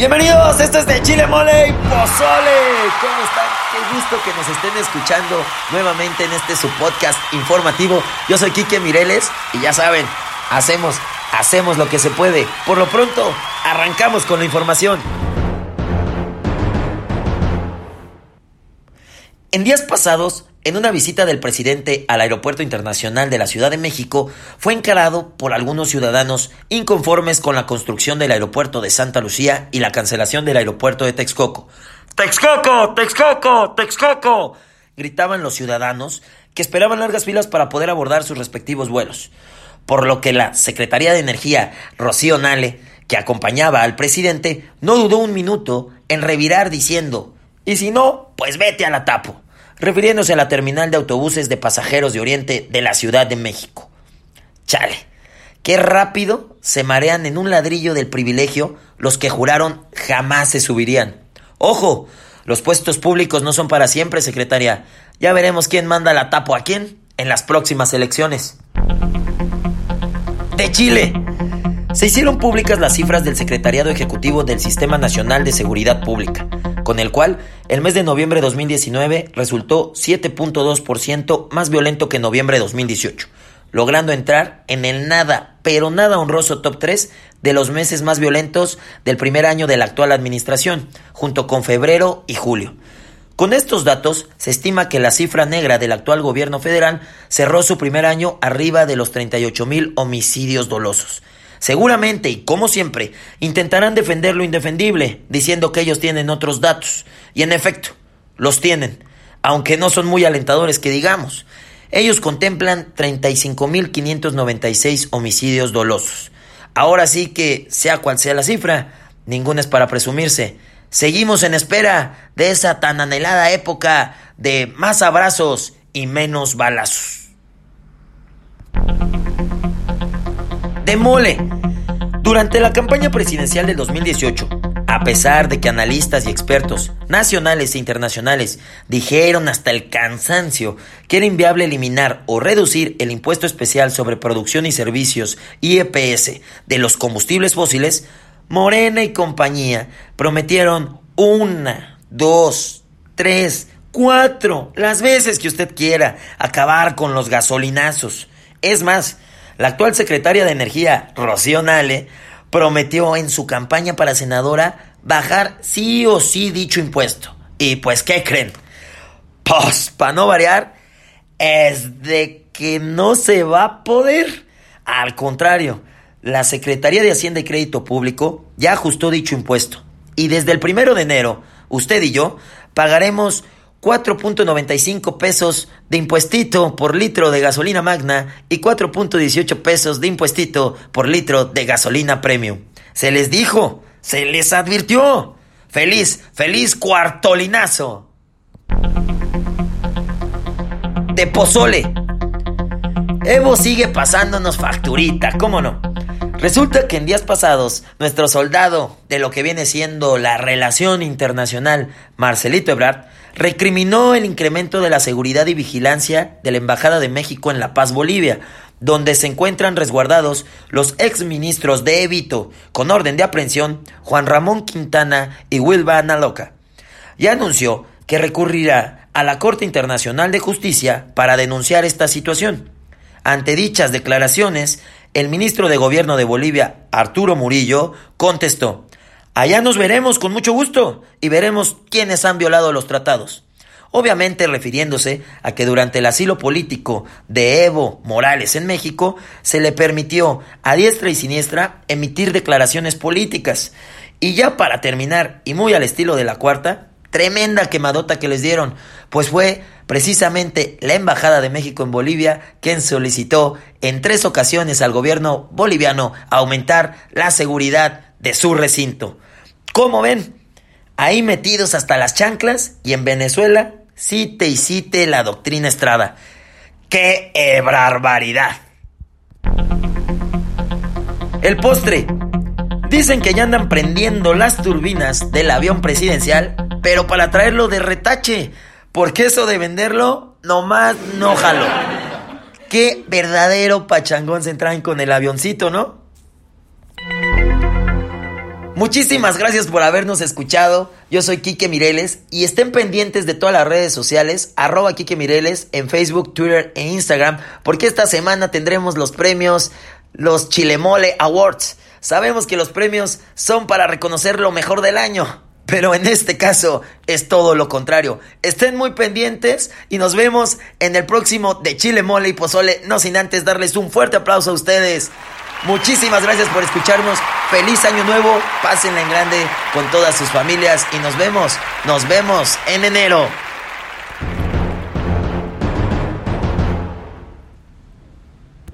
Bienvenidos, esto es de Chile Mole y Pozole. ¿Cómo están? Qué gusto que nos estén escuchando nuevamente en este su podcast informativo. Yo soy Quique Mireles y ya saben, hacemos, hacemos lo que se puede. Por lo pronto, arrancamos con la información. En días pasados, en una visita del presidente al Aeropuerto Internacional de la Ciudad de México, fue encarado por algunos ciudadanos inconformes con la construcción del aeropuerto de Santa Lucía y la cancelación del aeropuerto de Texcoco. ¡Texcoco! ¡Texcoco! ¡Texcoco! gritaban los ciudadanos que esperaban largas filas para poder abordar sus respectivos vuelos. Por lo que la Secretaría de Energía, Rocío Nale, que acompañaba al presidente, no dudó un minuto en revirar diciendo y si no, pues vete a la tapo, refiriéndose a la terminal de autobuses de pasajeros de Oriente de la Ciudad de México. Chale, qué rápido se marean en un ladrillo del privilegio los que juraron jamás se subirían. Ojo, los puestos públicos no son para siempre, secretaria. Ya veremos quién manda la tapo a quién en las próximas elecciones. De Chile. Se hicieron públicas las cifras del Secretariado Ejecutivo del Sistema Nacional de Seguridad Pública, con el cual el mes de noviembre de 2019 resultó 7.2% más violento que noviembre de 2018, logrando entrar en el nada, pero nada honroso top 3 de los meses más violentos del primer año de la actual administración, junto con febrero y julio. Con estos datos, se estima que la cifra negra del actual gobierno federal cerró su primer año arriba de los 38 mil homicidios dolosos Seguramente, y como siempre, intentarán defender lo indefendible, diciendo que ellos tienen otros datos. Y en efecto, los tienen, aunque no son muy alentadores que digamos. Ellos contemplan 35.596 homicidios dolosos. Ahora sí que, sea cual sea la cifra, ninguna es para presumirse. Seguimos en espera de esa tan anhelada época de más abrazos y menos balazos. Mole. Durante la campaña presidencial del 2018, a pesar de que analistas y expertos nacionales e internacionales dijeron hasta el cansancio que era inviable eliminar o reducir el impuesto especial sobre producción y servicios IEPS de los combustibles fósiles, Morena y compañía prometieron una, dos, tres, cuatro, las veces que usted quiera, acabar con los gasolinazos. Es más, la actual secretaria de Energía, Rocío Nale, prometió en su campaña para senadora bajar sí o sí dicho impuesto. Y pues, ¿qué creen? Pues, para no variar, es de que no se va a poder. Al contrario, la Secretaría de Hacienda y Crédito Público ya ajustó dicho impuesto. Y desde el primero de enero, usted y yo pagaremos 4.95 pesos de impuestito por litro de gasolina magna y 4.18 pesos de impuestito por litro de gasolina premium. Se les dijo, se les advirtió. Feliz, feliz cuartolinazo. De pozole. Evo sigue pasándonos facturita, ¿cómo no? Resulta que en días pasados, nuestro soldado de lo que viene siendo la relación internacional, Marcelito Ebrard, recriminó el incremento de la seguridad y vigilancia de la Embajada de México en La Paz, Bolivia, donde se encuentran resguardados los exministros de Evito, con orden de aprehensión, Juan Ramón Quintana y Wilba Analoca. Y anunció que recurrirá a la Corte Internacional de Justicia para denunciar esta situación. Ante dichas declaraciones, el ministro de Gobierno de Bolivia, Arturo Murillo, contestó, Allá nos veremos con mucho gusto y veremos quiénes han violado los tratados. Obviamente refiriéndose a que durante el asilo político de Evo Morales en México se le permitió a diestra y siniestra emitir declaraciones políticas. Y ya para terminar, y muy al estilo de la cuarta, tremenda quemadota que les dieron, pues fue precisamente la Embajada de México en Bolivia quien solicitó en tres ocasiones al gobierno boliviano aumentar la seguridad de su recinto. ¿Cómo ven? Ahí metidos hasta las chanclas y en Venezuela cite y cite la doctrina Estrada. ¡Qué barbaridad! El postre. Dicen que ya andan prendiendo las turbinas del avión presidencial pero para traerlo de retache, porque eso de venderlo nomás no jalo. Qué verdadero pachangón se traen con el avioncito, ¿no? Muchísimas gracias por habernos escuchado. Yo soy Quique Mireles y estén pendientes de todas las redes sociales, arroba Quique Mireles en Facebook, Twitter e Instagram, porque esta semana tendremos los premios, los Chilemole Awards. Sabemos que los premios son para reconocer lo mejor del año, pero en este caso es todo lo contrario. Estén muy pendientes y nos vemos en el próximo de Chile Mole y Pozole, no sin antes darles un fuerte aplauso a ustedes. Muchísimas gracias por escucharnos. Feliz año nuevo. Pásenla en grande con todas sus familias y nos vemos, nos vemos en enero.